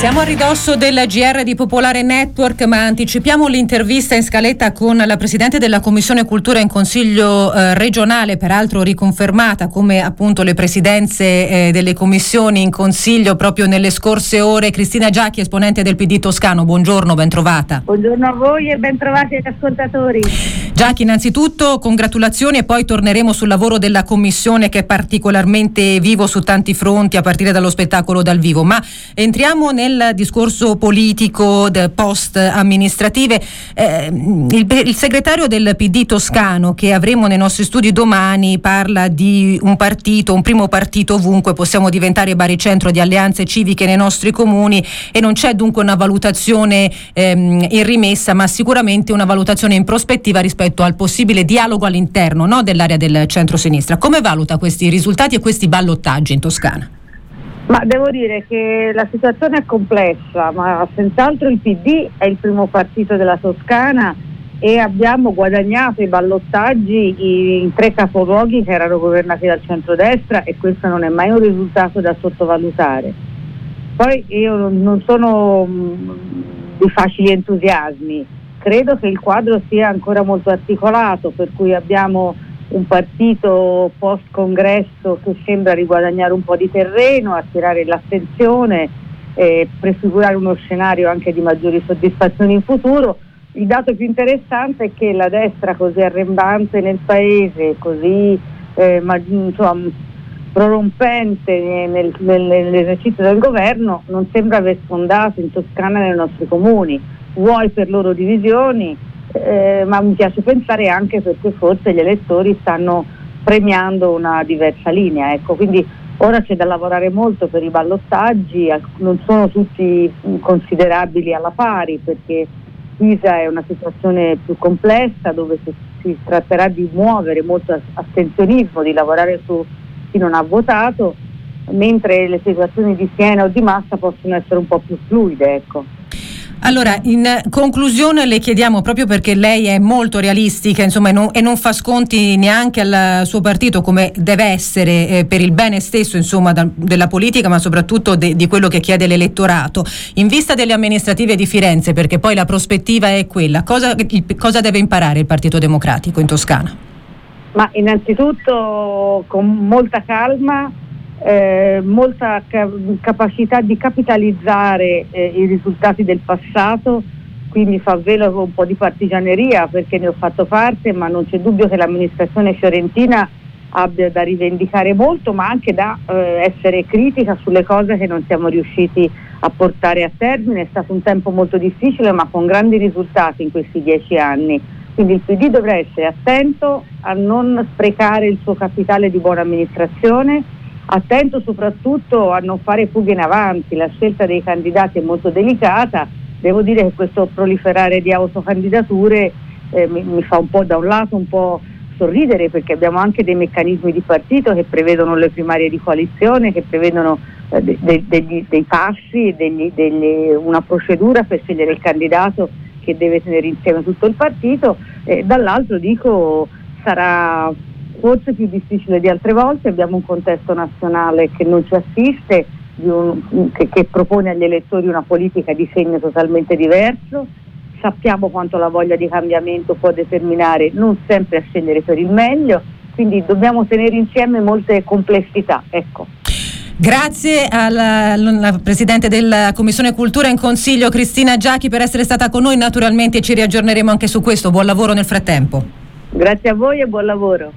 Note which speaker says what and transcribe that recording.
Speaker 1: Siamo a ridosso del GR di Popolare Network, ma anticipiamo l'intervista in scaletta con la Presidente della Commissione Cultura in Consiglio eh, regionale, peraltro riconfermata come appunto le presidenze eh, delle commissioni in Consiglio proprio nelle scorse ore. Cristina Giacchi, esponente del PD Toscano, buongiorno, ben trovata.
Speaker 2: Buongiorno a voi e ben trovati agli ascoltatori.
Speaker 1: Giacchi, innanzitutto congratulazioni e poi torneremo sul lavoro della Commissione che è particolarmente vivo su tanti fronti a partire dallo spettacolo dal vivo, ma entriamo nel discorso politico post amministrative, eh, il, il, segretario del PD toscano che avremo nei nostri studi domani parla di un partito, un primo partito ovunque, possiamo diventare baricentro di alleanze civiche nei nostri comuni e non c'è dunque una valutazione ehm, in rimessa, ma sicuramente una valutazione in prospettiva rispetto al possibile dialogo all'interno no, dell'area del centro-sinistra. Come valuta questi risultati e questi ballottaggi in Toscana?
Speaker 2: Ma devo dire che la situazione è complessa, ma senz'altro il PD è il primo partito della Toscana e abbiamo guadagnato i ballottaggi in tre capoluoghi che erano governati dal centrodestra e questo non è mai un risultato da sottovalutare. Poi io non sono mm, di facili entusiasmi, credo che il quadro sia ancora molto articolato, per cui abbiamo un partito post congresso che sembra riguadagnare un po' di terreno, attirare l'attenzione, eh, prefigurare uno scenario anche di maggiori soddisfazioni in futuro. Il dato più interessante è che la destra così arrembante nel paese, così eh, ma, insomma, prorompente nel, nel, nell'esercizio del governo, non sembra aver sfondato in Toscana nei nostri comuni, vuoi per loro divisioni, eh, ma mi piace pensare anche perché forse gli elettori stanno premiando una diversa linea. Ecco. Quindi ora c'è da lavorare molto per i ballottaggi, non sono tutti considerabili alla pari perché Pisa è una situazione più complessa dove si, si tratterà di muovere molto astensionismo, di lavorare su chi non ha votato, mentre le situazioni di Siena o di Massa possono essere un po' più fluide. Ecco.
Speaker 1: Allora, in conclusione le chiediamo, proprio perché lei è molto realistica insomma, e, non, e, non, fa sconti neanche al suo partito come deve essere eh, per il bene stesso insomma, da, della politica, ma soprattutto de, di quello che chiede l'elettorato. In vista delle amministrative di Firenze, perché poi la prospettiva è quella, cosa, cosa deve imparare il Partito Democratico in Toscana?
Speaker 2: Ma innanzitutto con molta calma eh, molta ca- capacità di capitalizzare eh, i risultati del passato, quindi fa velo un po' di partigianeria perché ne ho fatto parte, ma non c'è dubbio che l'amministrazione fiorentina abbia da rivendicare molto, ma anche da eh, essere critica sulle cose che non siamo riusciti a portare a termine. È stato un tempo molto difficile, ma con grandi risultati in questi dieci anni. Quindi il PD dovrà essere attento a non sprecare il suo capitale di buona amministrazione attento soprattutto a non fare fughe in avanti, la scelta dei candidati è molto delicata, devo dire che questo proliferare di autocandidature eh, mi, mi, fa un po' da un lato un po' sorridere perché abbiamo anche dei meccanismi di partito che prevedono le primarie di coalizione, che prevedono eh, de, de, degli, dei passi, degli, degli, una procedura per scegliere il candidato che deve tenere insieme tutto il partito, eh, dall'altro dico sarà forse più difficile di altre volte, abbiamo un contesto nazionale che non ci assiste, un, che, che propone agli elettori una politica di segno totalmente diverso, sappiamo quanto la voglia di cambiamento può determinare non sempre a scegliere per il meglio, quindi dobbiamo tenere insieme molte complessità. Ecco.
Speaker 1: Grazie alla, alla, Presidente della Commissione Cultura in Consiglio Cristina Giachi per essere stata con noi, naturalmente ci riaggiorneremo anche su questo, buon lavoro nel frattempo.
Speaker 2: Grazie a voi e buon lavoro.